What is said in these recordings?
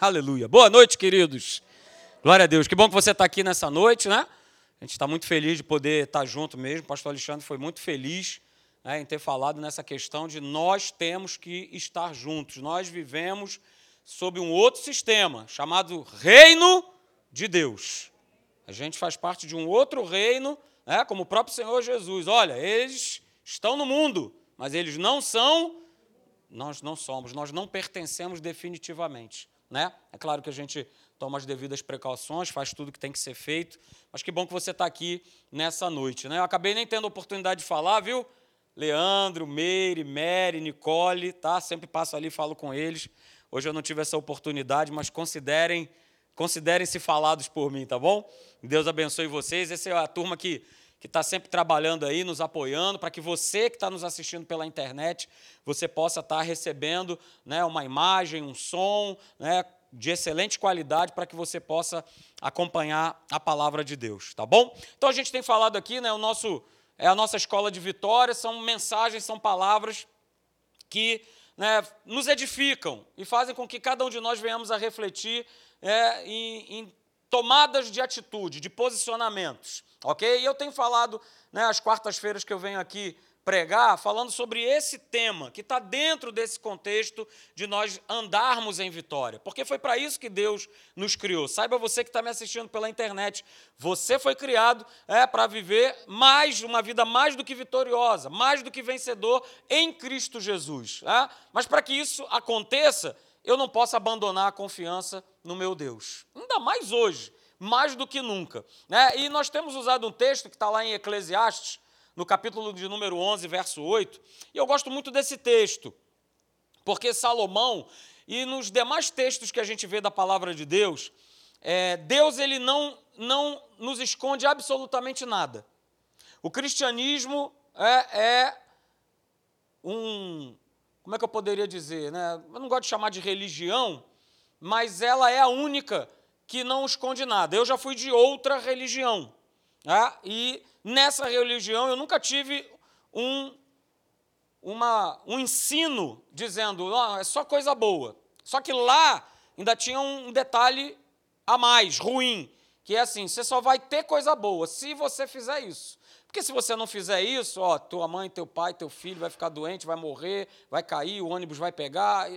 Aleluia. Boa noite, queridos. Glória a Deus. Que bom que você está aqui nessa noite, né? A gente está muito feliz de poder estar junto mesmo. O pastor Alexandre foi muito feliz né, em ter falado nessa questão de nós temos que estar juntos. Nós vivemos sob um outro sistema chamado Reino de Deus. A gente faz parte de um outro reino, né, como o próprio Senhor Jesus. Olha, eles estão no mundo, mas eles não são, nós não somos, nós não pertencemos definitivamente. Né? É claro que a gente toma as devidas precauções, faz tudo que tem que ser feito, mas que bom que você está aqui nessa noite. Né? Eu acabei nem tendo a oportunidade de falar, viu? Leandro, Meire, Mary, Nicole, tá? Sempre passo ali falo com eles. Hoje eu não tive essa oportunidade, mas considerem considerem-se falados por mim, tá bom? Deus abençoe vocês. Essa é a turma que que está sempre trabalhando aí, nos apoiando, para que você que está nos assistindo pela internet, você possa estar tá recebendo né, uma imagem, um som né, de excelente qualidade para que você possa acompanhar a palavra de Deus, tá bom? Então a gente tem falado aqui, né, o nosso, é a nossa escola de vitória, são mensagens, são palavras que né, nos edificam e fazem com que cada um de nós venhamos a refletir é, em, em tomadas de atitude, de posicionamentos, ok? E eu tenho falado, né, às quartas-feiras que eu venho aqui pregar, falando sobre esse tema, que está dentro desse contexto de nós andarmos em vitória, porque foi para isso que Deus nos criou. Saiba você que está me assistindo pela internet, você foi criado é, para viver mais, uma vida mais do que vitoriosa, mais do que vencedor em Cristo Jesus. É? Mas para que isso aconteça, eu não posso abandonar a confiança no meu Deus. Ainda mais hoje, mais do que nunca. Né? E nós temos usado um texto que está lá em Eclesiastes, no capítulo de número 11, verso 8, e eu gosto muito desse texto, porque Salomão, e nos demais textos que a gente vê da palavra de Deus, é, Deus ele não, não nos esconde absolutamente nada. O cristianismo é, é um, como é que eu poderia dizer? Né? Eu não gosto de chamar de religião, mas ela é a única que não esconde nada. Eu já fui de outra religião. Né? E nessa religião eu nunca tive um, uma, um ensino dizendo, oh, é só coisa boa. Só que lá ainda tinha um detalhe a mais, ruim, que é assim: você só vai ter coisa boa se você fizer isso. Porque se você não fizer isso, ó, tua mãe, teu pai, teu filho vai ficar doente, vai morrer, vai cair, o ônibus vai pegar.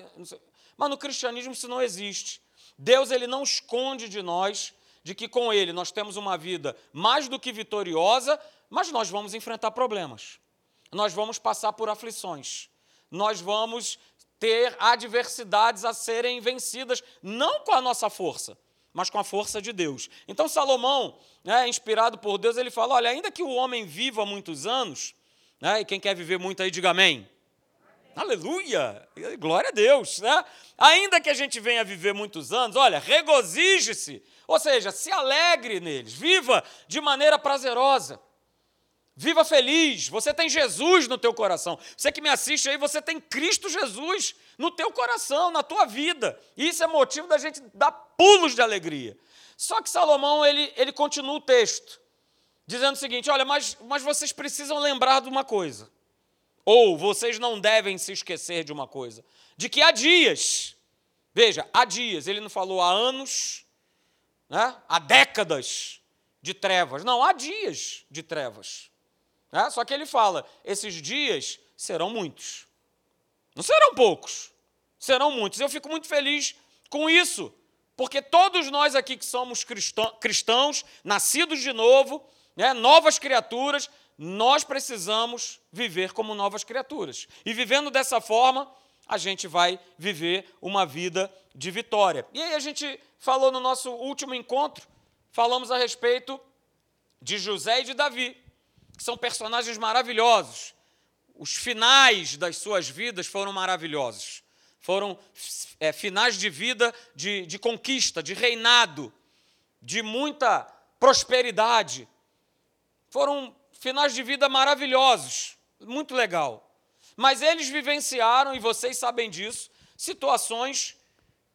Mas no cristianismo isso não existe. Deus ele não esconde de nós de que com ele nós temos uma vida mais do que vitoriosa, mas nós vamos enfrentar problemas. Nós vamos passar por aflições. Nós vamos ter adversidades a serem vencidas, não com a nossa força, mas com a força de Deus. Então, Salomão, né, inspirado por Deus, ele fala: olha, ainda que o homem viva muitos anos, né, e quem quer viver muito aí, diga amém. Aleluia! Glória a Deus, né? Ainda que a gente venha viver muitos anos, olha, regozije-se, ou seja, se alegre neles, viva de maneira prazerosa. Viva feliz, você tem Jesus no teu coração. Você que me assiste aí, você tem Cristo Jesus no teu coração, na tua vida. Isso é motivo da gente dar pulos de alegria. Só que Salomão, ele, ele continua o texto, dizendo o seguinte: olha, mas, mas vocês precisam lembrar de uma coisa. Ou vocês não devem se esquecer de uma coisa: de que há dias, veja, há dias, ele não falou há anos, né? há décadas de trevas. Não, há dias de trevas. Né? Só que ele fala: esses dias serão muitos. Não serão poucos, serão muitos. Eu fico muito feliz com isso, porque todos nós aqui que somos cristãos, nascidos de novo, né, novas criaturas, nós precisamos viver como novas criaturas. E vivendo dessa forma, a gente vai viver uma vida de vitória. E aí a gente falou no nosso último encontro, falamos a respeito de José e de Davi que são personagens maravilhosos. Os finais das suas vidas foram maravilhosos. Foram é, finais de vida de, de conquista, de reinado, de muita prosperidade. Foram finais de vida maravilhosos, muito legal. Mas eles vivenciaram, e vocês sabem disso, situações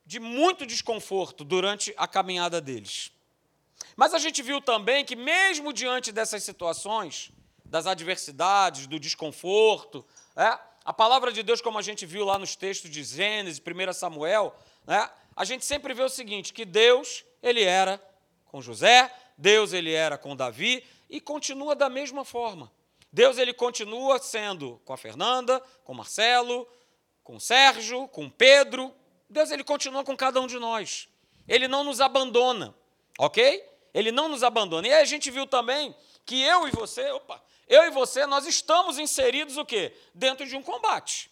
de muito desconforto durante a caminhada deles. Mas a gente viu também que, mesmo diante dessas situações, das adversidades, do desconforto, é, a palavra de Deus, como a gente viu lá nos textos de Gênesis, 1 Samuel, né, a gente sempre vê o seguinte, que Deus, ele era com José, Deus ele era com Davi e continua da mesma forma. Deus ele continua sendo com a Fernanda, com Marcelo, com Sérgio, com Pedro. Deus ele continua com cada um de nós. Ele não nos abandona, ok? Ele não nos abandona. E aí a gente viu também que eu e você, opa, eu e você, nós estamos inseridos o quê? Dentro de um combate.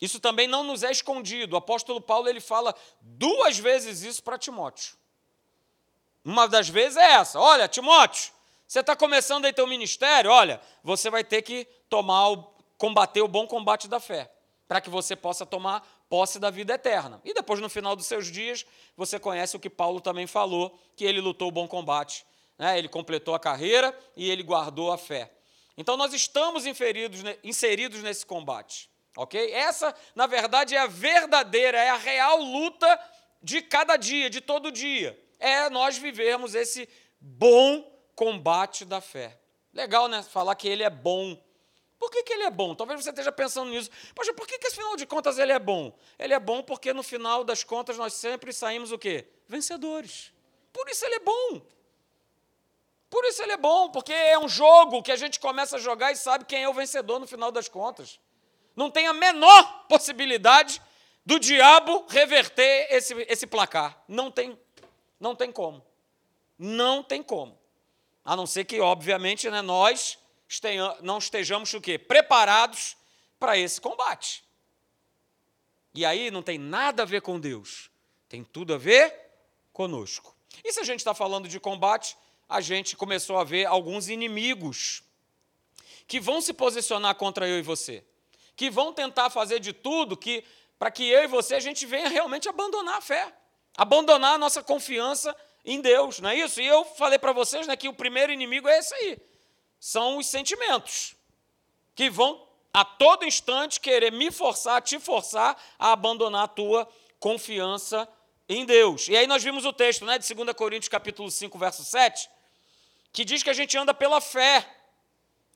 Isso também não nos é escondido. O apóstolo Paulo ele fala duas vezes isso para Timóteo. Uma das vezes é essa: olha, Timóteo, você está começando aí teu ministério, olha, você vai ter que tomar o, combater o bom combate da fé, para que você possa tomar posse da vida eterna. E depois, no final dos seus dias, você conhece o que Paulo também falou, que ele lutou o bom combate. Né? Ele completou a carreira e ele guardou a fé. Então, nós estamos inseridos, inseridos nesse combate. Ok? Essa, na verdade, é a verdadeira, é a real luta de cada dia, de todo dia. É nós vivermos esse bom combate da fé. Legal, né? Falar que ele é bom. Por que, que ele é bom? Talvez você esteja pensando nisso. Poxa, por que, que, afinal de contas, ele é bom? Ele é bom porque, no final das contas, nós sempre saímos o quê? Vencedores. Por isso ele é bom. Por isso ele é bom, porque é um jogo que a gente começa a jogar e sabe quem é o vencedor no final das contas não tem a menor possibilidade do diabo reverter esse, esse placar. Não tem, não tem como. Não tem como. A não ser que, obviamente, né, nós não estejamos o quê? preparados para esse combate. E aí não tem nada a ver com Deus, tem tudo a ver conosco. E se a gente está falando de combate, a gente começou a ver alguns inimigos que vão se posicionar contra eu e você que vão tentar fazer de tudo que para que eu e você a gente venha realmente abandonar a fé, abandonar a nossa confiança em Deus, não é isso? E eu falei para vocês né, que o primeiro inimigo é esse aí, são os sentimentos, que vão a todo instante querer me forçar, te forçar a abandonar a tua confiança em Deus. E aí nós vimos o texto né, de 2 Coríntios capítulo 5, verso 7, que diz que a gente anda pela fé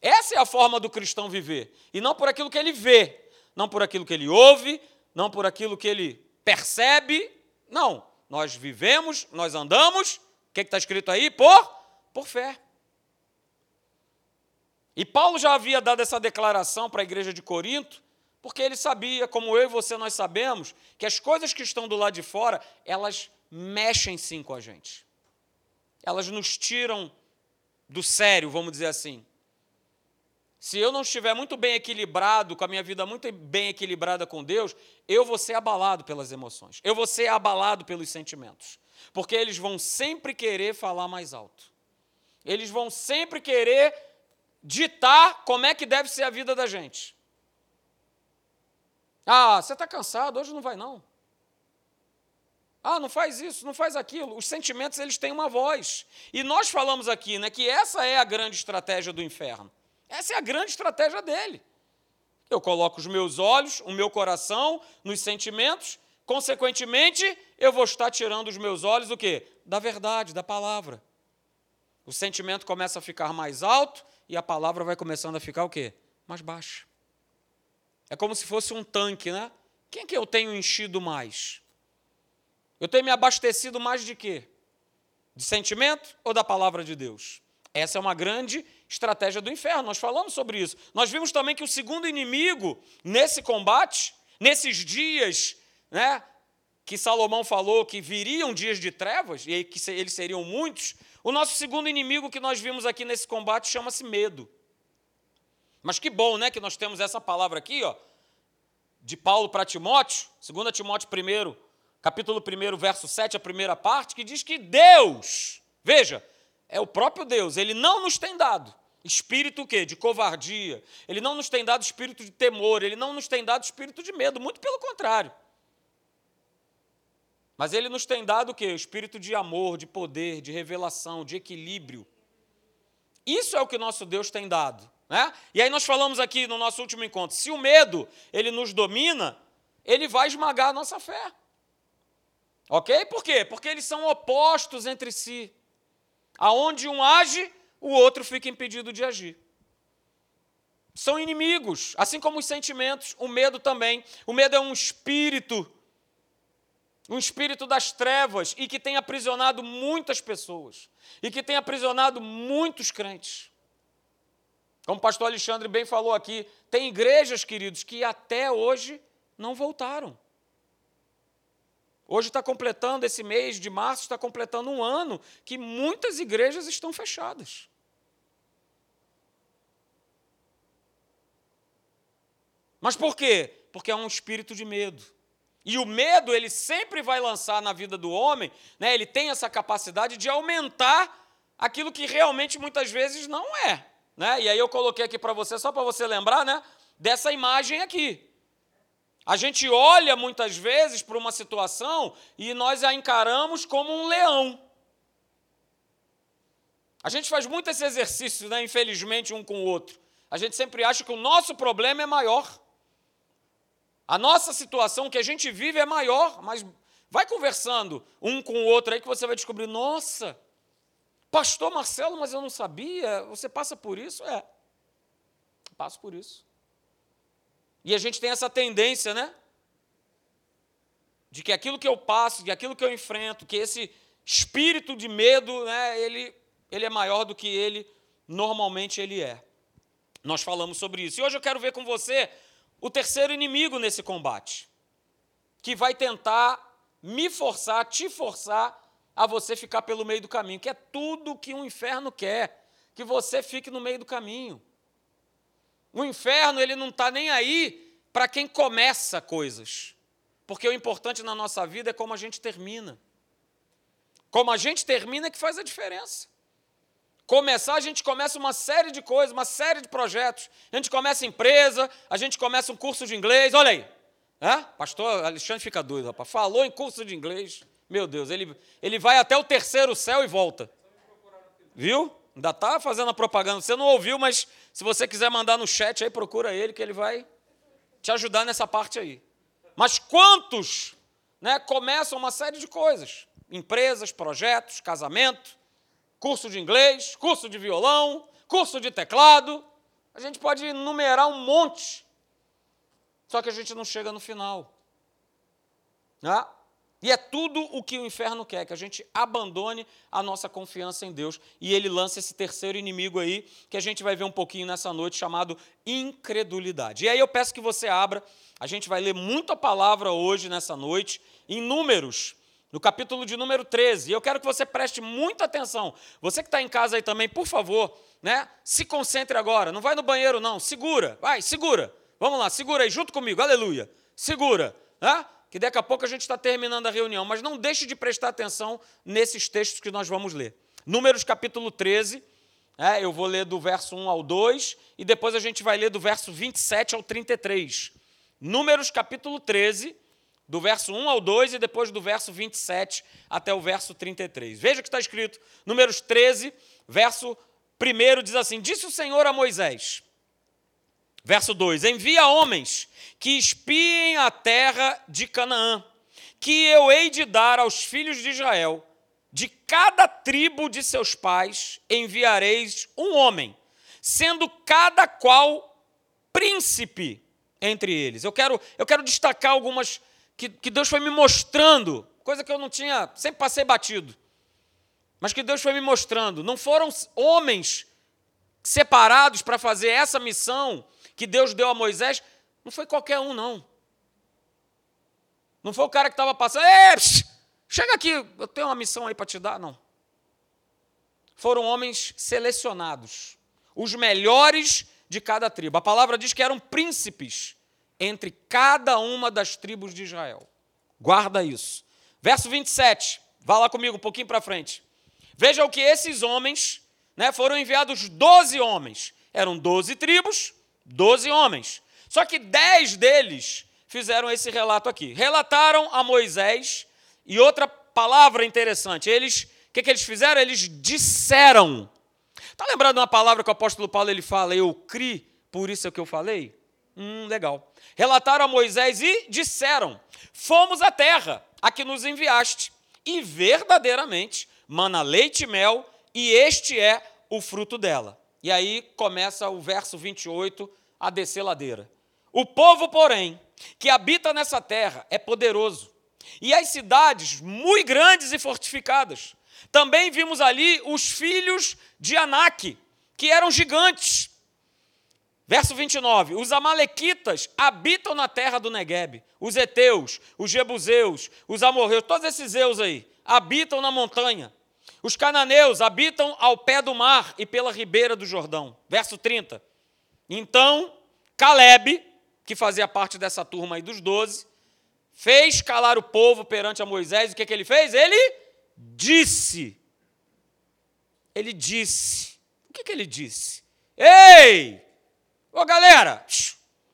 essa é a forma do cristão viver. E não por aquilo que ele vê, não por aquilo que ele ouve, não por aquilo que ele percebe. Não. Nós vivemos, nós andamos. O que está escrito aí? Por, por fé. E Paulo já havia dado essa declaração para a igreja de Corinto, porque ele sabia, como eu e você nós sabemos, que as coisas que estão do lado de fora, elas mexem sim com a gente. Elas nos tiram do sério, vamos dizer assim. Se eu não estiver muito bem equilibrado, com a minha vida muito bem equilibrada com Deus, eu vou ser abalado pelas emoções, eu vou ser abalado pelos sentimentos, porque eles vão sempre querer falar mais alto, eles vão sempre querer ditar como é que deve ser a vida da gente. Ah, você está cansado, hoje não vai não. Ah, não faz isso, não faz aquilo. Os sentimentos eles têm uma voz. E nós falamos aqui, né, que essa é a grande estratégia do inferno. Essa é a grande estratégia dele. Eu coloco os meus olhos, o meu coração nos sentimentos, consequentemente, eu vou estar tirando os meus olhos do quê? Da verdade, da palavra. O sentimento começa a ficar mais alto e a palavra vai começando a ficar o quê? Mais baixa. É como se fosse um tanque, né? Quem que eu tenho enchido mais? Eu tenho me abastecido mais de quê? De sentimento ou da palavra de Deus? Essa é uma grande estratégia do inferno. Nós falamos sobre isso. Nós vimos também que o segundo inimigo nesse combate, nesses dias, né, que Salomão falou que viriam dias de trevas e que eles seriam muitos, o nosso segundo inimigo que nós vimos aqui nesse combate chama-se medo. Mas que bom, né, que nós temos essa palavra aqui, ó, de Paulo para Timóteo, 2 Timóteo 1, capítulo 1, verso 7, a primeira parte, que diz que Deus, veja, é o próprio Deus, ele não nos tem dado espírito o quê? De covardia. Ele não nos tem dado espírito de temor, ele não nos tem dado espírito de medo, muito pelo contrário. Mas ele nos tem dado o quê? Espírito de amor, de poder, de revelação, de equilíbrio. Isso é o que nosso Deus tem dado. Né? E aí nós falamos aqui no nosso último encontro, se o medo ele nos domina, ele vai esmagar a nossa fé. Ok? Por quê? Porque eles são opostos entre si. Aonde um age, o outro fica impedido de agir. São inimigos, assim como os sentimentos, o medo também. O medo é um espírito um espírito das trevas e que tem aprisionado muitas pessoas e que tem aprisionado muitos crentes. Como o pastor Alexandre bem falou aqui, tem igrejas, queridos, que até hoje não voltaram. Hoje está completando, esse mês de março, está completando um ano que muitas igrejas estão fechadas. Mas por quê? Porque é um espírito de medo. E o medo, ele sempre vai lançar na vida do homem, né? ele tem essa capacidade de aumentar aquilo que realmente muitas vezes não é. Né? E aí eu coloquei aqui para você, só para você lembrar, né? dessa imagem aqui. A gente olha muitas vezes para uma situação e nós a encaramos como um leão. A gente faz muito esse exercício, né, infelizmente, um com o outro. A gente sempre acha que o nosso problema é maior. A nossa situação que a gente vive é maior, mas vai conversando um com o outro aí que você vai descobrir: nossa, pastor Marcelo, mas eu não sabia. Você passa por isso? É, passo por isso. E a gente tem essa tendência, né? De que aquilo que eu passo, de aquilo que eu enfrento, que esse espírito de medo, né, ele, ele é maior do que ele normalmente ele é. Nós falamos sobre isso. E hoje eu quero ver com você o terceiro inimigo nesse combate, que vai tentar me forçar, te forçar a você ficar pelo meio do caminho, que é tudo que o inferno quer, que você fique no meio do caminho. O inferno, ele não está nem aí para quem começa coisas. Porque o importante na nossa vida é como a gente termina. Como a gente termina é que faz a diferença. Começar, a gente começa uma série de coisas, uma série de projetos. A gente começa empresa, a gente começa um curso de inglês. Olha aí. Pastor Alexandre fica doido, rapaz. Falou em curso de inglês. Meu Deus, ele, ele vai até o terceiro céu e volta. Viu? Ainda está fazendo a propaganda. Você não ouviu, mas se você quiser mandar no chat aí, procura ele, que ele vai te ajudar nessa parte aí. Mas quantos né, começam uma série de coisas? Empresas, projetos, casamento, curso de inglês, curso de violão, curso de teclado. A gente pode enumerar um monte. Só que a gente não chega no final. Né? E é tudo o que o inferno quer, que a gente abandone a nossa confiança em Deus. E ele lança esse terceiro inimigo aí, que a gente vai ver um pouquinho nessa noite, chamado incredulidade. E aí eu peço que você abra, a gente vai ler muita palavra hoje, nessa noite, em Números, no capítulo de número 13. E eu quero que você preste muita atenção. Você que está em casa aí também, por favor, né? Se concentre agora. Não vai no banheiro, não. Segura, vai, segura. Vamos lá, segura aí, junto comigo, aleluia. Segura, né? Que daqui a pouco a gente está terminando a reunião, mas não deixe de prestar atenção nesses textos que nós vamos ler. Números capítulo 13, é, eu vou ler do verso 1 ao 2, e depois a gente vai ler do verso 27 ao 33. Números capítulo 13, do verso 1 ao 2 e depois do verso 27 até o verso 33. Veja o que está escrito, Números 13, verso 1 diz assim: Disse o Senhor a Moisés, verso 2: Envia homens que espiem a terra de Canaã, que eu hei de dar aos filhos de Israel. De cada tribo de seus pais enviareis um homem, sendo cada qual príncipe entre eles. Eu quero, eu quero destacar algumas que, que Deus foi me mostrando, coisa que eu não tinha, sempre passei batido, mas que Deus foi me mostrando. Não foram homens separados para fazer essa missão que Deus deu a Moisés, não foi qualquer um, não. Não foi o cara que estava passando, psh, chega aqui, eu tenho uma missão aí para te dar, não. Foram homens selecionados, os melhores de cada tribo. A palavra diz que eram príncipes entre cada uma das tribos de Israel. Guarda isso. Verso 27, vá lá comigo um pouquinho para frente. Veja o que esses homens, né, foram enviados 12 homens. Eram 12 tribos, 12 homens. Só que dez deles fizeram esse relato aqui. Relataram a Moisés, e outra palavra interessante, eles, o que, que eles fizeram? Eles disseram. Está lembrando uma palavra que o apóstolo Paulo ele fala, eu criei, por isso é que eu falei? Hum, legal. Relataram a Moisés e disseram: Fomos à terra a que nos enviaste, e verdadeiramente mana leite e mel, e este é o fruto dela. E aí começa o verso 28 a descer ladeira. O povo, porém, que habita nessa terra é poderoso, e as cidades muito grandes e fortificadas. Também vimos ali os filhos de Anak, que eram gigantes. Verso 29. Os amalequitas habitam na terra do Negueb. Os heteus, os jebuseus, os amorreus, todos esses zeus aí, habitam na montanha. Os cananeus habitam ao pé do mar e pela ribeira do Jordão. Verso 30. Então, Caleb, que fazia parte dessa turma aí dos doze, fez calar o povo perante a Moisés. O que, que ele fez? Ele disse. Ele disse. O que, que ele disse? Ei! Ô galera,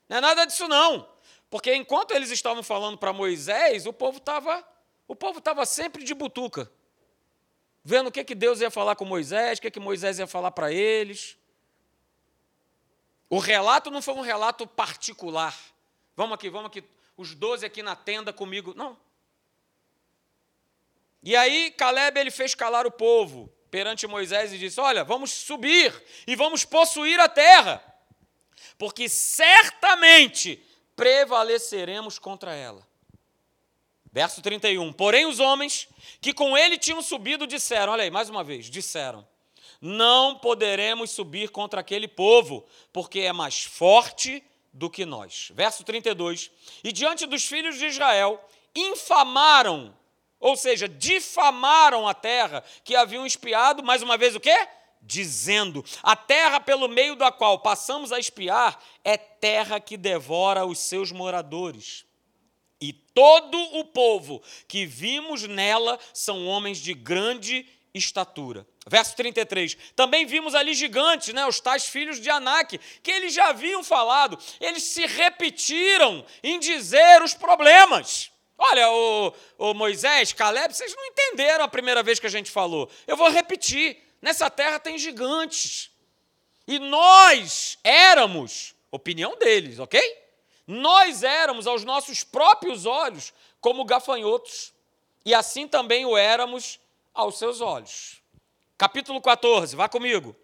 não é nada disso não. Porque enquanto eles estavam falando para Moisés, o povo estava o povo estava sempre de butuca, vendo o que, que Deus ia falar com Moisés, o que, que Moisés ia falar para eles. O relato não foi um relato particular. Vamos aqui, vamos aqui, os doze aqui na tenda comigo. Não. E aí Caleb ele fez calar o povo perante Moisés e disse: Olha, vamos subir e vamos possuir a terra, porque certamente prevaleceremos contra ela. Verso 31. Porém, os homens que com ele tinham subido disseram: Olha aí, mais uma vez, disseram: Não poderemos subir contra aquele povo, porque é mais forte do que nós. Verso 32. E diante dos filhos de Israel, infamaram, ou seja, difamaram a terra que haviam espiado, mais uma vez o quê? Dizendo: A terra pelo meio da qual passamos a espiar é terra que devora os seus moradores. E todo o povo que vimos nela são homens de grande estatura. Verso 33. Também vimos ali gigantes, né, os tais filhos de Anak, que eles já haviam falado, eles se repetiram em dizer os problemas. Olha, o, o Moisés, Caleb, vocês não entenderam a primeira vez que a gente falou. Eu vou repetir: nessa terra tem gigantes. E nós éramos, opinião deles, ok? Nós éramos aos nossos próprios olhos como gafanhotos, e assim também o éramos aos seus olhos. Capítulo 14, vá comigo.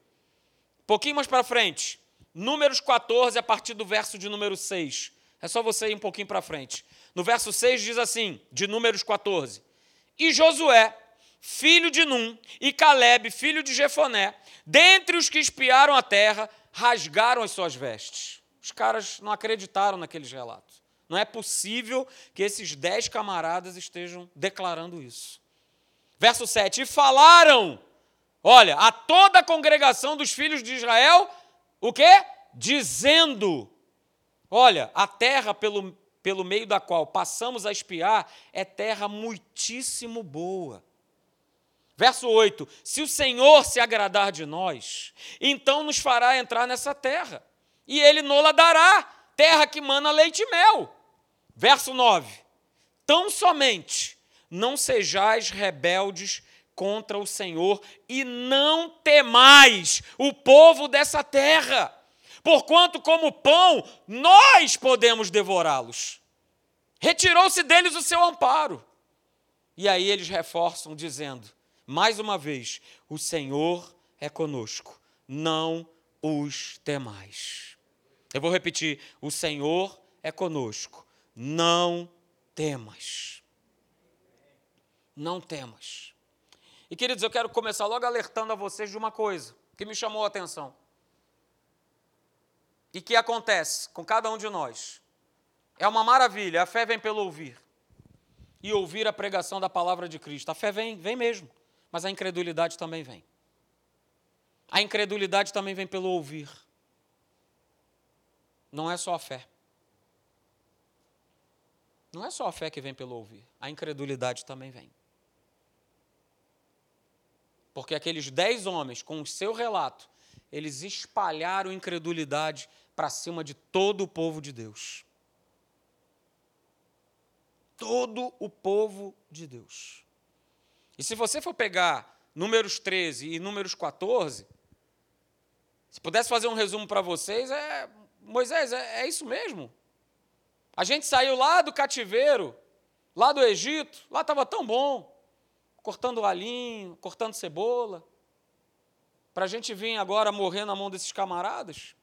Um pouquinho mais para frente. Números 14, a partir do verso de número 6. É só você ir um pouquinho para frente. No verso 6 diz assim, de Números 14: E Josué, filho de Num, e Caleb, filho de Jefoné, dentre os que espiaram a terra, rasgaram as suas vestes. Os caras não acreditaram naqueles relatos. Não é possível que esses dez camaradas estejam declarando isso. Verso 7: E falaram, olha, a toda a congregação dos filhos de Israel, o quê? Dizendo: Olha, a terra pelo, pelo meio da qual passamos a espiar é terra muitíssimo boa. Verso 8: Se o Senhor se agradar de nós, então nos fará entrar nessa terra, e ele nola dará, terra que mana leite e mel. Verso 9: Tão somente não sejais rebeldes contra o Senhor e não temais o povo dessa terra, porquanto, como pão, nós podemos devorá-los. Retirou-se deles o seu amparo. E aí eles reforçam, dizendo, mais uma vez: o Senhor é conosco, não os temais. Eu vou repetir: o Senhor é conosco, não temas não temas. E queridos, eu quero começar logo alertando a vocês de uma coisa que me chamou a atenção. E que acontece com cada um de nós. É uma maravilha, a fé vem pelo ouvir. E ouvir a pregação da palavra de Cristo. A fé vem, vem mesmo, mas a incredulidade também vem. A incredulidade também vem pelo ouvir. Não é só a fé. Não é só a fé que vem pelo ouvir, a incredulidade também vem. Porque aqueles dez homens, com o seu relato, eles espalharam incredulidade para cima de todo o povo de Deus. Todo o povo de Deus. E se você for pegar Números 13 e Números 14, se pudesse fazer um resumo para vocês, é. Moisés, é, é isso mesmo? A gente saiu lá do cativeiro, lá do Egito, lá estava tão bom cortando alinho, cortando cebola, para a gente vir agora morrer na mão desses camaradas?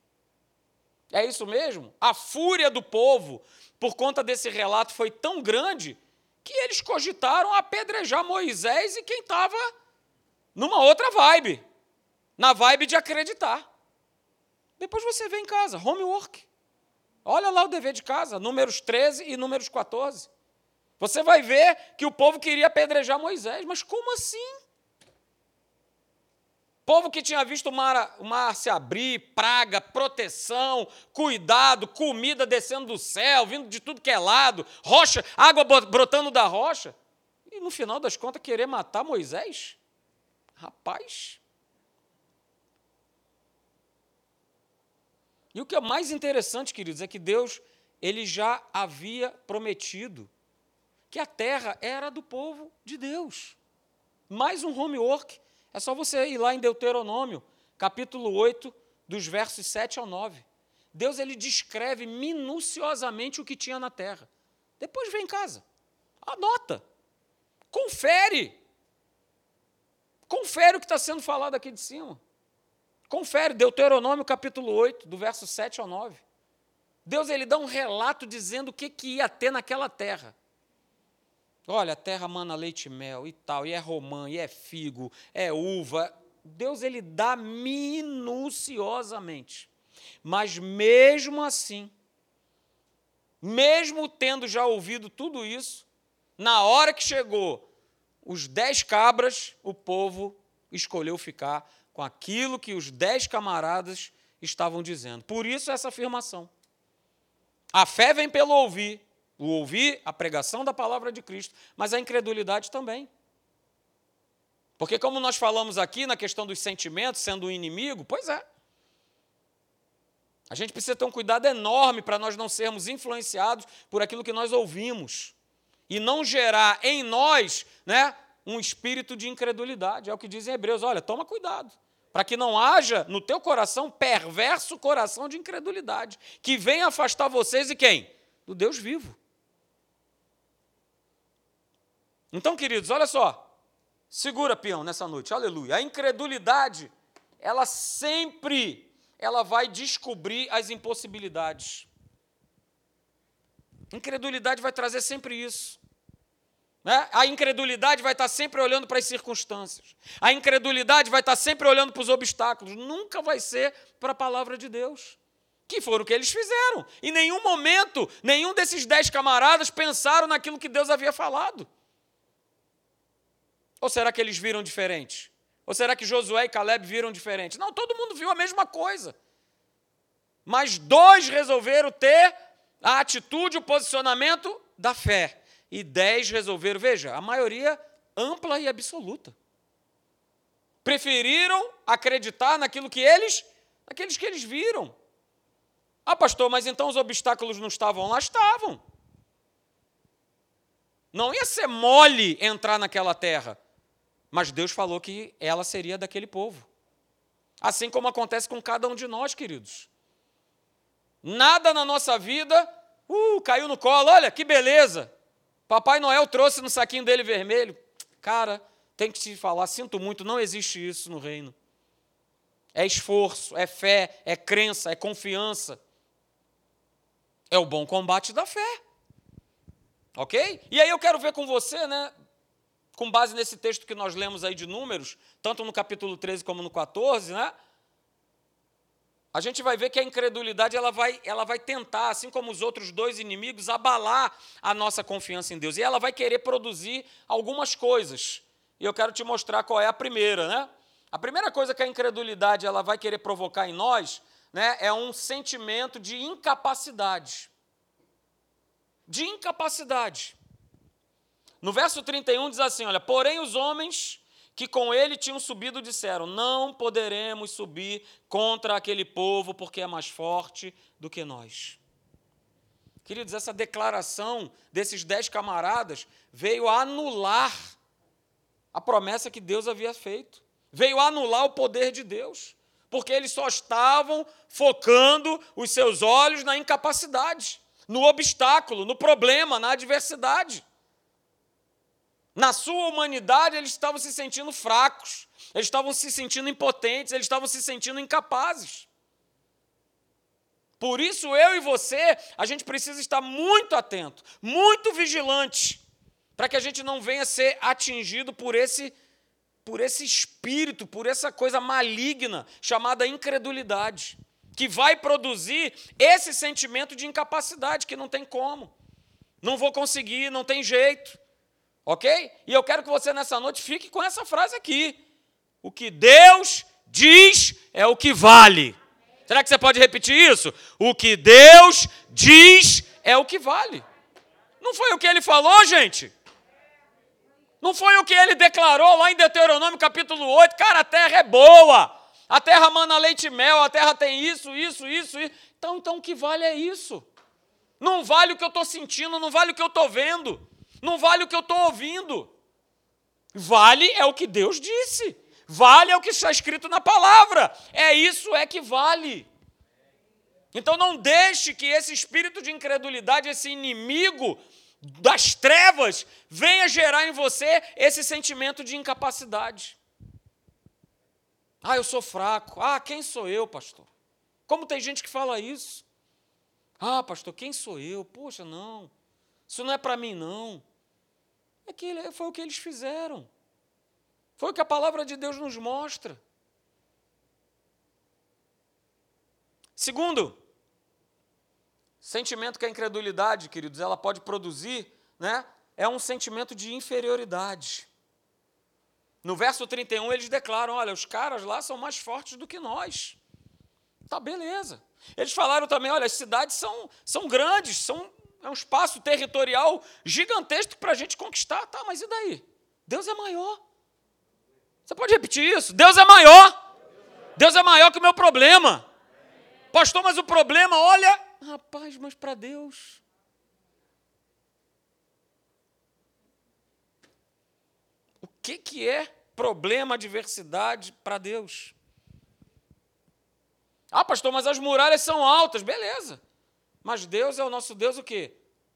É isso mesmo? A fúria do povo por conta desse relato foi tão grande que eles cogitaram apedrejar Moisés e quem estava numa outra vibe, na vibe de acreditar. Depois você vem em casa, homework. Olha lá o dever de casa, números 13 e números 14. Você vai ver que o povo queria apedrejar Moisés, mas como assim? Povo que tinha visto o mar, o mar se abrir, praga, proteção, cuidado, comida descendo do céu, vindo de tudo que é lado, rocha, água brotando da rocha. E no final das contas, querer matar Moisés? Rapaz. E o que é mais interessante, queridos, é que Deus ele já havia prometido que a terra era do povo de Deus. Mais um homework é só você ir lá em Deuteronômio, capítulo 8, dos versos 7 ao 9. Deus ele descreve minuciosamente o que tinha na terra. Depois vem em casa, anota, confere. Confere o que está sendo falado aqui de cima. Confere, Deuteronômio capítulo 8, do verso 7 ao 9. Deus ele dá um relato dizendo o que, que ia ter naquela terra. Olha, a terra mana leite e mel e tal, e é romã, e é figo, é uva. Deus ele dá minuciosamente. Mas mesmo assim, mesmo tendo já ouvido tudo isso, na hora que chegou os dez cabras, o povo escolheu ficar com aquilo que os dez camaradas estavam dizendo. Por isso essa afirmação. A fé vem pelo ouvir, o ouvir a pregação da palavra de Cristo, mas a incredulidade também. Porque, como nós falamos aqui na questão dos sentimentos, sendo um inimigo, pois é. A gente precisa ter um cuidado enorme para nós não sermos influenciados por aquilo que nós ouvimos e não gerar em nós né, um espírito de incredulidade. É o que dizem Hebreus: olha, toma cuidado, para que não haja no teu coração perverso coração de incredulidade, que venha afastar vocês e quem? Do Deus vivo. Então, queridos, olha só. Segura, peão, nessa noite. Aleluia. A incredulidade, ela sempre ela vai descobrir as impossibilidades. Incredulidade vai trazer sempre isso. Né? A incredulidade vai estar sempre olhando para as circunstâncias. A incredulidade vai estar sempre olhando para os obstáculos. Nunca vai ser para a palavra de Deus. Que foram o que eles fizeram. Em nenhum momento, nenhum desses dez camaradas pensaram naquilo que Deus havia falado. Ou será que eles viram diferente? Ou será que Josué e Caleb viram diferente? Não, todo mundo viu a mesma coisa. Mas dois resolveram ter a atitude, o posicionamento da fé. E dez resolveram, veja, a maioria ampla e absoluta. Preferiram acreditar naquilo que eles, naqueles que eles viram. Ah, pastor, mas então os obstáculos não estavam lá? Estavam. Não ia ser mole entrar naquela terra. Mas Deus falou que ela seria daquele povo. Assim como acontece com cada um de nós, queridos. Nada na nossa vida, uh, caiu no colo, olha que beleza. Papai Noel trouxe no saquinho dele vermelho. Cara, tem que te falar, sinto muito, não existe isso no reino. É esforço, é fé, é crença, é confiança. É o bom combate da fé. Ok? E aí eu quero ver com você, né? Com base nesse texto que nós lemos aí de Números, tanto no capítulo 13 como no 14, né? A gente vai ver que a incredulidade ela vai, ela vai tentar, assim como os outros dois inimigos, abalar a nossa confiança em Deus. E ela vai querer produzir algumas coisas. E eu quero te mostrar qual é a primeira, né? A primeira coisa que a incredulidade ela vai querer provocar em nós, né, é um sentimento de incapacidade. De incapacidade. No verso 31 diz assim: Olha, porém os homens que com ele tinham subido disseram: Não poderemos subir contra aquele povo, porque é mais forte do que nós. Queridos, essa declaração desses dez camaradas veio anular a promessa que Deus havia feito, veio anular o poder de Deus, porque eles só estavam focando os seus olhos na incapacidade, no obstáculo, no problema, na adversidade. Na sua humanidade, eles estavam se sentindo fracos, eles estavam se sentindo impotentes, eles estavam se sentindo incapazes. Por isso, eu e você, a gente precisa estar muito atento, muito vigilante, para que a gente não venha ser atingido por esse por esse espírito, por essa coisa maligna chamada incredulidade, que vai produzir esse sentimento de incapacidade que não tem como. Não vou conseguir, não tem jeito. OK? E eu quero que você nessa noite fique com essa frase aqui. O que Deus diz é o que vale. Será que você pode repetir isso? O que Deus diz é o que vale. Não foi o que ele falou, gente? Não foi o que ele declarou lá em Deuteronômio capítulo 8? Cara, a terra é boa. A terra mana leite e mel, a terra tem isso, isso, isso, isso. Então, então o que vale é isso. Não vale o que eu estou sentindo, não vale o que eu estou vendo, não vale o que eu estou ouvindo. Vale é o que Deus disse. Vale é o que está escrito na palavra. É isso é que vale. Então não deixe que esse espírito de incredulidade, esse inimigo das trevas, venha gerar em você esse sentimento de incapacidade. Ah, eu sou fraco. Ah, quem sou eu, pastor? Como tem gente que fala isso? Ah, pastor, quem sou eu? Poxa, não. Isso não é para mim, não. É que foi o que eles fizeram. Foi o que a palavra de Deus nos mostra. Segundo, sentimento que a incredulidade, queridos, ela pode produzir, né? É um sentimento de inferioridade. No verso 31, eles declaram: olha, os caras lá são mais fortes do que nós. Tá, beleza. Eles falaram também: olha, as cidades são, são grandes, são, é um espaço territorial gigantesco para a gente conquistar. Tá, mas e daí? Deus é maior. Você pode repetir isso? Deus é maior. Deus é maior que o meu problema. Pastor, mas o problema, olha, rapaz, mas para Deus. O que, que é problema, adversidade para Deus? Ah, pastor, mas as muralhas são altas, beleza. Mas Deus é o nosso Deus o quê?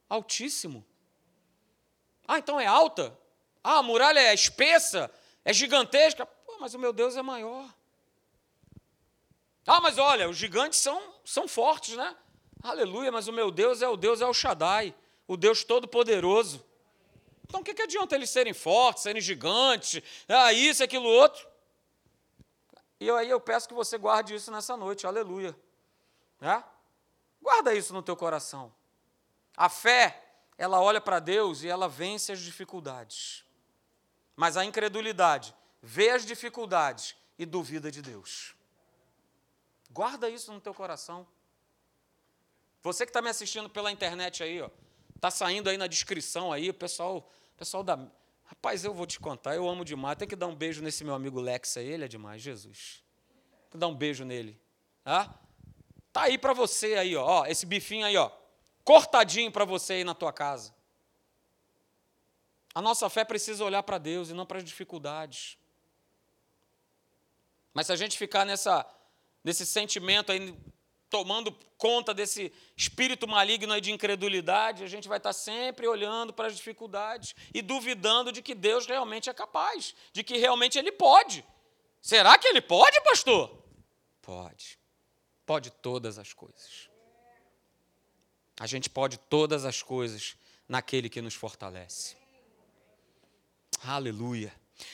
Altíssimo. Ah, então é alta? Ah, a muralha é espessa? é gigantesca. Pô, mas o meu Deus é maior. Ah, mas olha, os gigantes são, são fortes, né? Aleluia, mas o meu Deus é o Deus El Shaddai, o Deus Todo-Poderoso. Então o que, que adianta eles serem fortes, serem gigantes, ah, isso, aquilo, outro? E aí eu peço que você guarde isso nessa noite, aleluia. Né? Guarda isso no teu coração. A fé, ela olha para Deus e ela vence as dificuldades. Mas a incredulidade vê as dificuldades e duvida de Deus. Guarda isso no teu coração. Você que está me assistindo pela internet aí, ó, tá saindo aí na descrição aí, o pessoal, pessoal da, rapaz, eu vou te contar, eu amo demais. Tem que dar um beijo nesse meu amigo Lex aí, ele é demais, Jesus. Tem que dar um beijo nele, tá? Tá aí para você aí, ó, ó, esse bifinho aí, ó, cortadinho para você aí na tua casa. A nossa fé precisa olhar para Deus e não para as dificuldades. Mas se a gente ficar nessa, nesse sentimento aí, tomando conta desse espírito maligno aí de incredulidade, a gente vai estar sempre olhando para as dificuldades e duvidando de que Deus realmente é capaz, de que realmente Ele pode. Será que Ele pode, pastor? Pode. Pode todas as coisas. A gente pode todas as coisas naquele que nos fortalece. Aleluia.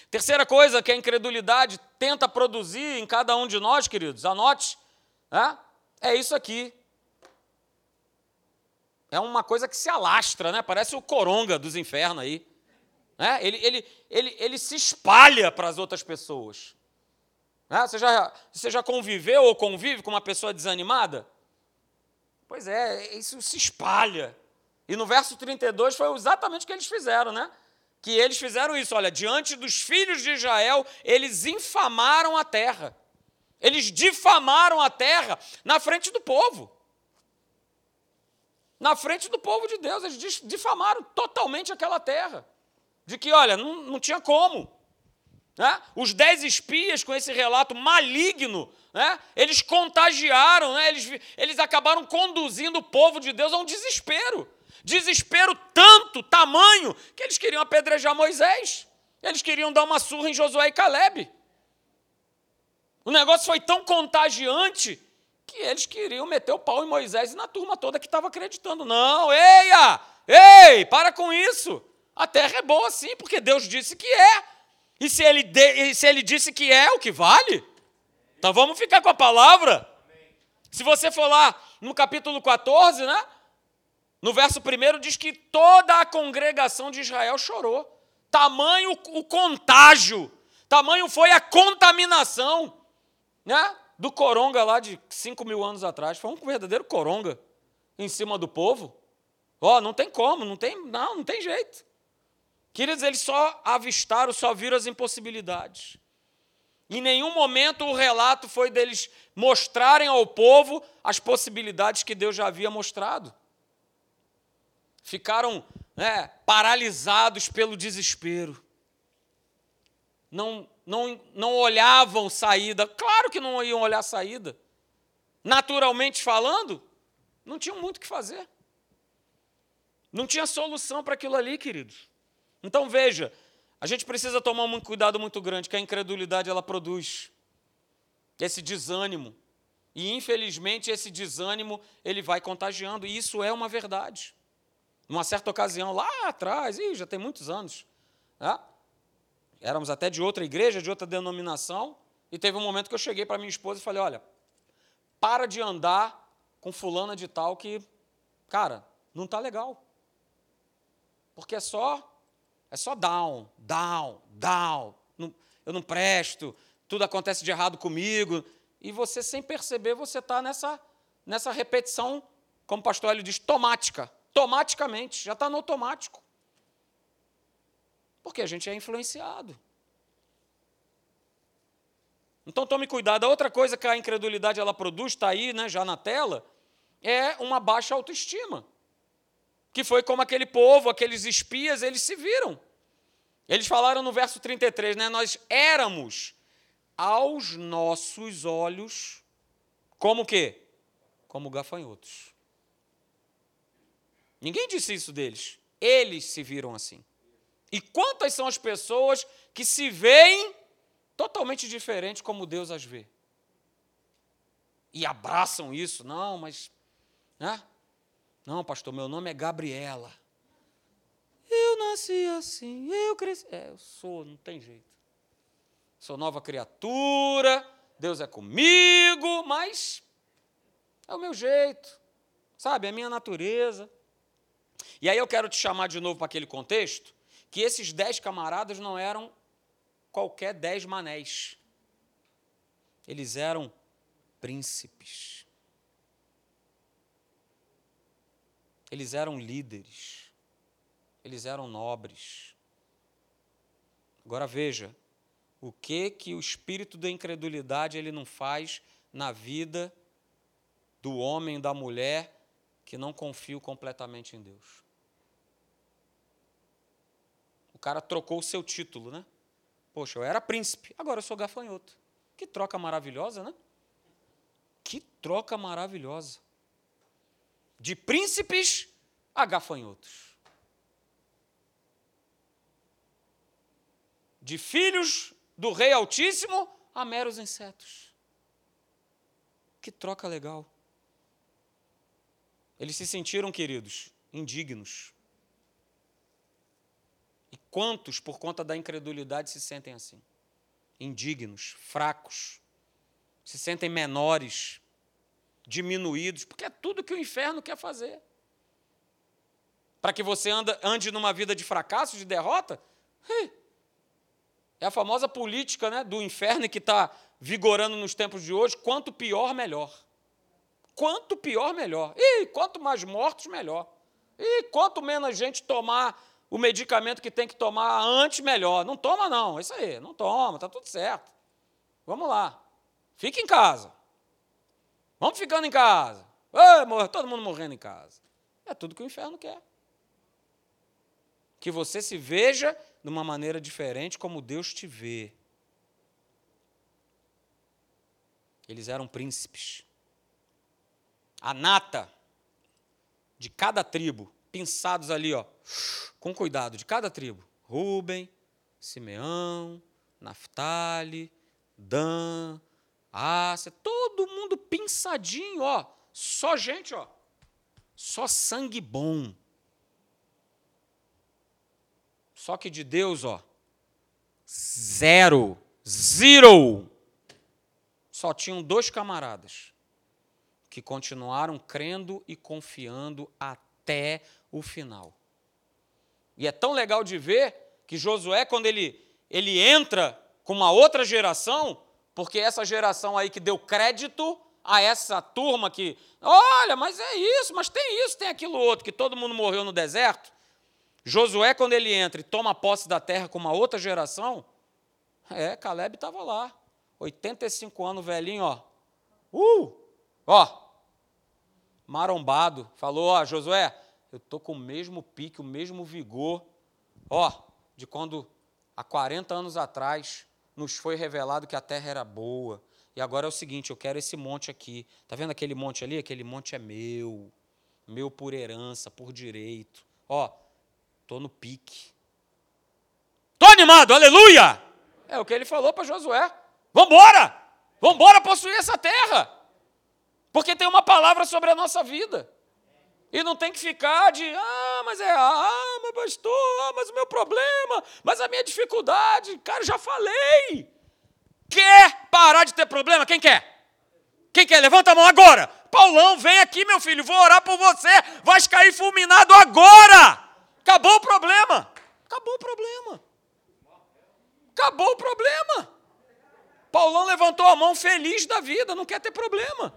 Terceira coisa que a incredulidade tenta produzir em cada um de nós, queridos, anote, né? é isso aqui. É uma coisa que se alastra, né? parece o coronga dos infernos aí. Né? Ele, ele, ele, ele se espalha para as outras pessoas. Né? Você, já, você já conviveu ou convive com uma pessoa desanimada? Pois é, isso se espalha. E no verso 32 foi exatamente o que eles fizeram, né? que eles fizeram isso. Olha, diante dos filhos de Israel, eles infamaram a terra. Eles difamaram a terra na frente do povo. Na frente do povo de Deus, eles difamaram totalmente aquela terra. De que, olha, não, não tinha como. Né? Os dez espias, com esse relato maligno, né? eles contagiaram, né? eles, eles acabaram conduzindo o povo de Deus a um desespero. Desespero tanto, tamanho, que eles queriam apedrejar Moisés. Eles queriam dar uma surra em Josué e Caleb. O negócio foi tão contagiante que eles queriam meter o pau em Moisés e na turma toda que estava acreditando. Não, eia! Ei, para com isso! A terra é boa sim, porque Deus disse que é. E se ele, de, se ele disse que é, o que vale? Então vamos ficar com a palavra. Se você for lá no capítulo 14, né? No verso 1 diz que toda a congregação de Israel chorou. Tamanho o contágio, tamanho foi a contaminação, né? Do coronga lá de 5 mil anos atrás. Foi um verdadeiro coronga em cima do povo. Ó, oh, não tem como, não tem, não, não tem jeito. Queridos, eles só avistaram, só viram as impossibilidades. Em nenhum momento o relato foi deles mostrarem ao povo as possibilidades que Deus já havia mostrado. Ficaram né, paralisados pelo desespero. Não, não, não olhavam saída. Claro que não iam olhar saída. Naturalmente falando, não tinham muito o que fazer. Não tinha solução para aquilo ali, queridos. Então veja, a gente precisa tomar um cuidado muito grande, que a incredulidade ela produz esse desânimo. E infelizmente esse desânimo ele vai contagiando, e isso é uma verdade. Numa certa ocasião, lá atrás, ih, já tem muitos anos, né? éramos até de outra igreja, de outra denominação, e teve um momento que eu cheguei para minha esposa e falei: olha, para de andar com fulana de tal que, cara, não está legal. Porque é só é só down, down, down. Eu não presto, tudo acontece de errado comigo. E você, sem perceber, você está nessa, nessa repetição, como o pastor ele diz, tomática. Tomaticamente, já está no automático. Porque a gente é influenciado. Então tome cuidado. A outra coisa que a incredulidade ela produz, está aí, né, já na tela, é uma baixa autoestima. Que foi como aquele povo, aqueles espias, eles se viram. Eles falaram no verso 33, né? Nós éramos aos nossos olhos como quê? Como gafanhotos. Ninguém disse isso deles. Eles se viram assim. E quantas são as pessoas que se veem totalmente diferente como Deus as vê? E abraçam isso. Não, mas. Né? Não, pastor, meu nome é Gabriela. Eu nasci assim, eu cresci. É, eu sou, não tem jeito. Sou nova criatura, Deus é comigo, mas é o meu jeito, sabe? É a minha natureza. E aí eu quero te chamar de novo para aquele contexto, que esses dez camaradas não eram qualquer dez manéis. Eles eram príncipes. Eles eram líderes. Eles eram nobres. Agora veja, o que que o espírito da incredulidade ele não faz na vida do homem, da mulher que não confia completamente em Deus. O cara trocou o seu título, né? Poxa, eu era príncipe, agora eu sou gafanhoto. Que troca maravilhosa, né? Que troca maravilhosa. De príncipes a gafanhotos. De filhos do Rei Altíssimo a meros insetos. Que troca legal. Eles se sentiram, queridos, indignos. E quantos, por conta da incredulidade, se sentem assim? Indignos, fracos, se sentem menores, diminuídos, porque é tudo que o inferno quer fazer. Para que você anda, ande numa vida de fracasso, de derrota? É a famosa política né, do inferno que está vigorando nos tempos de hoje: quanto pior, melhor. Quanto pior, melhor. E quanto mais mortos, melhor. E quanto menos gente tomar o medicamento que tem que tomar antes, melhor. Não toma, não. Isso aí, não toma, está tudo certo. Vamos lá. Fique em casa. Vamos ficando em casa. Ei, todo mundo morrendo em casa. É tudo que o inferno quer. Que você se veja de uma maneira diferente como Deus te vê. Eles eram príncipes. A nata de cada tribo, pensados ali, ó, com cuidado, de cada tribo. Ruben, Simeão, Naftali, Dan, Ásia, todo mundo pensadinho, ó. Só gente, ó. Só sangue bom. Só que de Deus, ó, zero, zero. Só tinham dois camaradas que continuaram crendo e confiando até o final. E é tão legal de ver que Josué, quando ele, ele entra com uma outra geração, porque essa geração aí que deu crédito a essa turma que, olha, mas é isso, mas tem isso, tem aquilo outro, que todo mundo morreu no deserto. Josué, quando ele entra e toma posse da terra com uma outra geração, é, Caleb estava lá, 85 anos, velhinho, ó. Uh! Ó, marombado, falou, ó, Josué, eu tô com o mesmo pique, o mesmo vigor, ó, de quando há 40 anos atrás nos foi revelado que a terra era boa. E agora é o seguinte, eu quero esse monte aqui. Tá vendo aquele monte ali? Aquele monte é meu. Meu por herança, por direito. Ó, tô no pique. Tô animado, aleluia! É o que ele falou para Josué. Vambora! Vambora possuir essa terra! Porque tem uma palavra sobre a nossa vida. E não tem que ficar de, ah, mas é, ah, mas pastor, ah, mas o meu problema, mas a minha dificuldade. Cara, já falei. Quer parar de ter problema? Quem quer? Quem quer? Levanta a mão agora. Paulão, vem aqui, meu filho, vou orar por você. Vai cair fulminado agora. Acabou o problema. Acabou o problema. Acabou o problema. Paulão levantou a mão feliz da vida, não quer ter problema.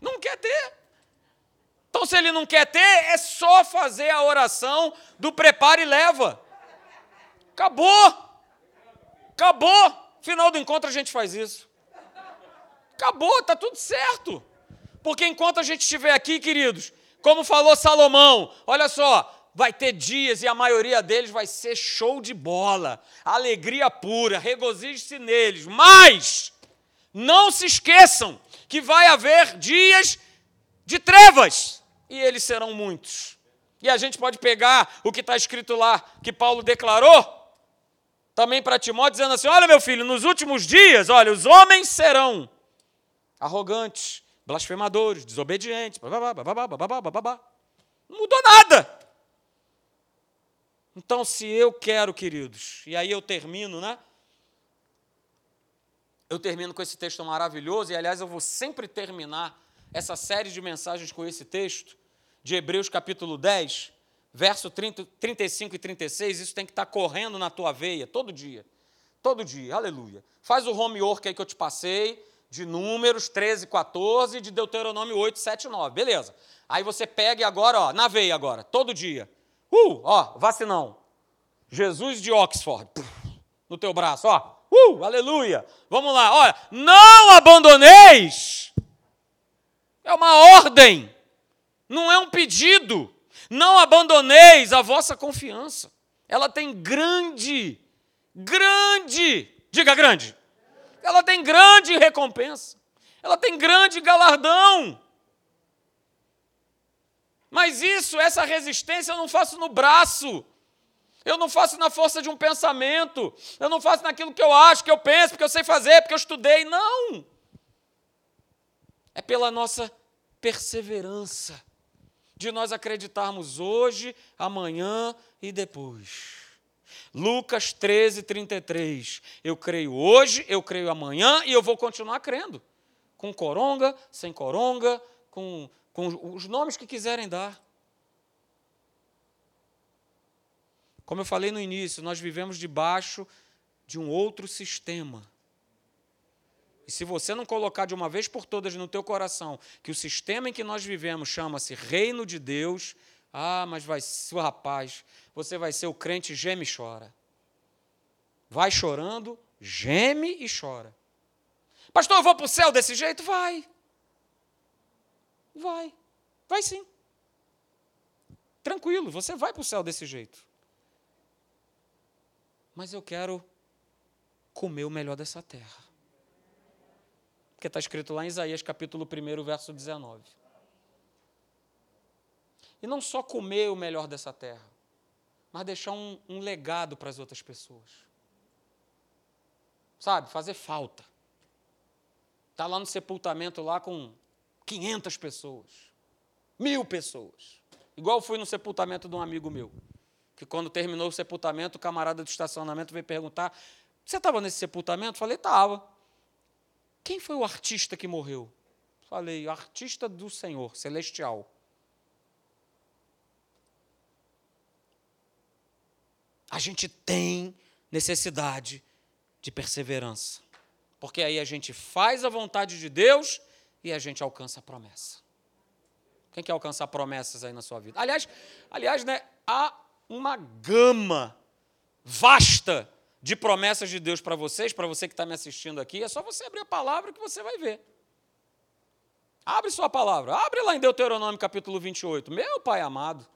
Não quer ter. Então, se ele não quer ter, é só fazer a oração do prepara e leva. Acabou. Acabou. Final do encontro a gente faz isso. Acabou, está tudo certo. Porque enquanto a gente estiver aqui, queridos, como falou Salomão, olha só, vai ter dias e a maioria deles vai ser show de bola, alegria pura, regozije-se neles. Mas não se esqueçam que vai haver dias de trevas e eles serão muitos. E a gente pode pegar o que está escrito lá, que Paulo declarou, também para Timóteo, dizendo assim: Olha, meu filho, nos últimos dias, olha, os homens serão arrogantes, blasfemadores, desobedientes, babá. Não mudou nada. Então, se eu quero, queridos, e aí eu termino, né? Eu termino com esse texto maravilhoso, e aliás, eu vou sempre terminar essa série de mensagens com esse texto, de Hebreus capítulo 10, verso 30, 35 e 36, isso tem que estar correndo na tua veia todo dia. Todo dia, aleluia. Faz o homework aí que eu te passei, de Números 13, 14, de Deuteronômio 8, 7, 9. Beleza. Aí você pega agora, ó, na veia agora, todo dia. Uh, ó, vacinão. Jesus de Oxford, no teu braço, ó. Uh, aleluia. Vamos lá, olha. Não abandoneis. É uma ordem. Não é um pedido. Não abandoneis a vossa confiança. Ela tem grande, grande, diga grande. Ela tem grande recompensa. Ela tem grande galardão. Mas isso, essa resistência eu não faço no braço. Eu não faço na força de um pensamento. Eu não faço naquilo que eu acho, que eu penso, porque eu sei fazer, porque eu estudei. Não. É pela nossa perseverança de nós acreditarmos hoje, amanhã e depois. Lucas 13, 33. Eu creio hoje, eu creio amanhã e eu vou continuar crendo. Com coronga, sem coronga, com, com os nomes que quiserem dar. Como eu falei no início, nós vivemos debaixo de um outro sistema. E se você não colocar de uma vez por todas no teu coração que o sistema em que nós vivemos chama-se reino de Deus, ah, mas vai ser, rapaz, você vai ser o crente geme e chora. Vai chorando, geme e chora. Pastor, eu vou para o céu desse jeito? Vai. Vai. Vai sim. Tranquilo, você vai para o céu desse jeito. Mas eu quero comer o melhor dessa terra. Porque está escrito lá em Isaías capítulo 1, verso 19. E não só comer o melhor dessa terra, mas deixar um, um legado para as outras pessoas. Sabe, fazer falta. Está lá no sepultamento lá com 500 pessoas, mil pessoas. Igual fui no sepultamento de um amigo meu. que quando terminou o sepultamento, o camarada do estacionamento veio perguntar: Você estava nesse sepultamento? Falei: Estava. Quem foi o artista que morreu? Falei: artista do Senhor, celestial. A gente tem necessidade de perseverança, porque aí a gente faz a vontade de Deus e a gente alcança a promessa. Quem quer alcançar promessas aí na sua vida? Aliás, aliás, né, há uma gama vasta de promessas de Deus para vocês, para você que está me assistindo aqui, é só você abrir a palavra que você vai ver. Abre sua palavra, abre lá em Deuteronômio capítulo 28. Meu Pai amado,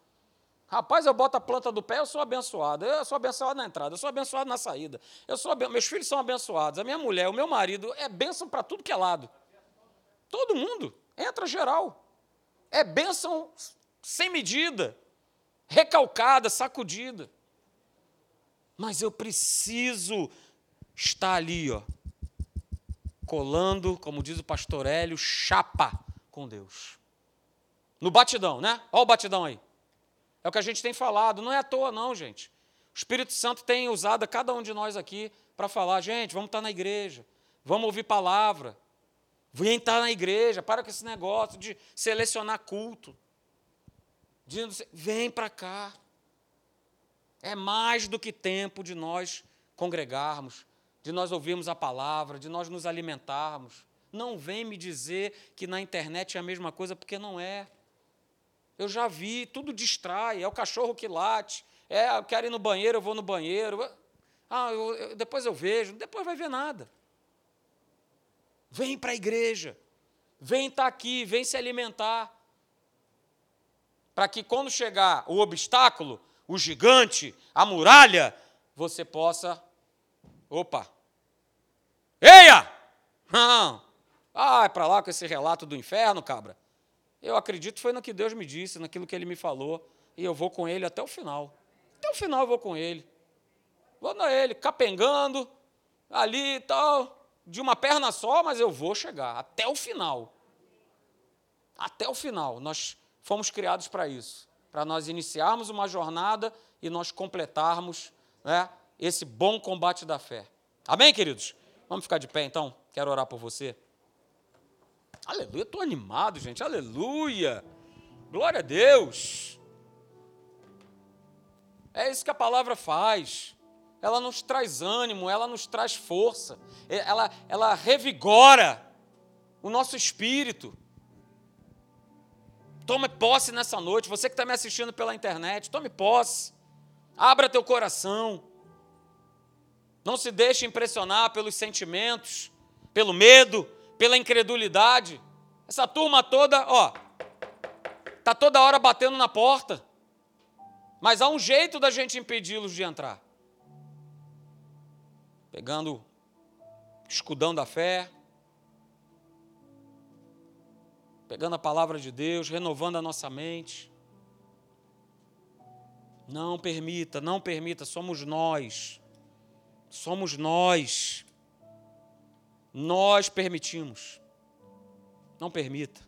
rapaz, eu boto a planta do pé, eu sou abençoado. Eu sou abençoado na entrada, eu sou abençoado na saída. Eu sou meus filhos são abençoados, a minha mulher, o meu marido, é bênção para tudo que é lado. Todo mundo, entra geral. É bênção sem medida recalcada, sacudida. Mas eu preciso estar ali, ó, colando, como diz o pastor Hélio, chapa com Deus. No batidão, né? Olha o batidão aí. É o que a gente tem falado, não é à toa, não, gente. O Espírito Santo tem usado a cada um de nós aqui para falar, gente, vamos estar na igreja, vamos ouvir palavra, vem estar na igreja, para com esse negócio de selecionar culto dizendo: vem para cá. É mais do que tempo de nós congregarmos, de nós ouvirmos a palavra, de nós nos alimentarmos. Não vem me dizer que na internet é a mesma coisa, porque não é. Eu já vi, tudo distrai, é o cachorro que late, é, eu quero ir no banheiro, eu vou no banheiro. Ah, eu, eu, depois eu vejo, depois vai ver nada. Vem para a igreja, vem estar tá aqui, vem se alimentar para que quando chegar o obstáculo, o gigante, a muralha, você possa. Opa! Eia! Ah, é para lá com esse relato do inferno, cabra. Eu acredito foi no que Deus me disse, naquilo que Ele me falou, e eu vou com Ele até o final. Até o final eu vou com Ele. Vou na Ele, capengando, ali e tal, de uma perna só, mas eu vou chegar até o final. Até o final. Nós fomos criados para isso, para nós iniciarmos uma jornada e nós completarmos né, esse bom combate da fé. Amém, queridos? Vamos ficar de pé então? Quero orar por você. Aleluia, estou animado, gente. Aleluia. Glória a Deus. É isso que a palavra faz. Ela nos traz ânimo, ela nos traz força, ela, ela revigora o nosso espírito. Tome posse nessa noite. Você que está me assistindo pela internet, tome posse. Abra teu coração. Não se deixe impressionar pelos sentimentos, pelo medo, pela incredulidade. Essa turma toda, ó, tá toda hora batendo na porta. Mas há um jeito da gente impedi-los de entrar. Pegando escudão da fé, pegando a palavra de Deus, renovando a nossa mente. Não permita, não permita, somos nós. Somos nós. Nós permitimos. Não permita.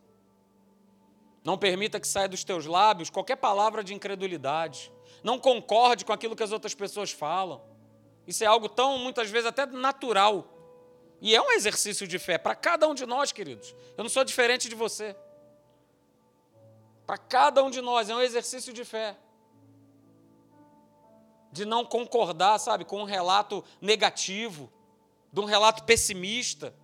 Não permita que saia dos teus lábios qualquer palavra de incredulidade. Não concorde com aquilo que as outras pessoas falam. Isso é algo tão, muitas vezes, até natural. E é um exercício de fé para cada um de nós, queridos. Eu não sou diferente de você. Para cada um de nós é um exercício de fé. De não concordar, sabe, com um relato negativo, de um relato pessimista.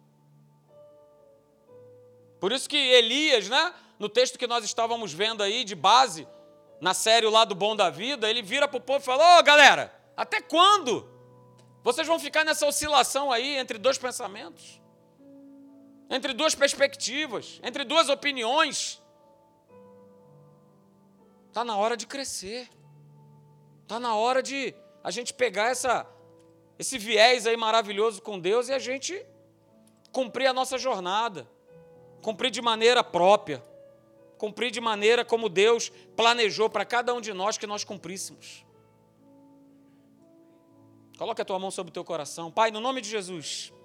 Por isso que Elias, né, no texto que nós estávamos vendo aí, de base, na série O Lado Bom da Vida, ele vira para o povo e fala: Ô oh, galera, até quando? Vocês vão ficar nessa oscilação aí entre dois pensamentos, entre duas perspectivas, entre duas opiniões. Está na hora de crescer. Está na hora de a gente pegar essa, esse viés aí maravilhoso com Deus e a gente cumprir a nossa jornada. Cumprir de maneira própria. Cumprir de maneira como Deus planejou para cada um de nós que nós cumpríssemos. Coloque a tua mão sobre o teu coração. Pai, no nome de Jesus.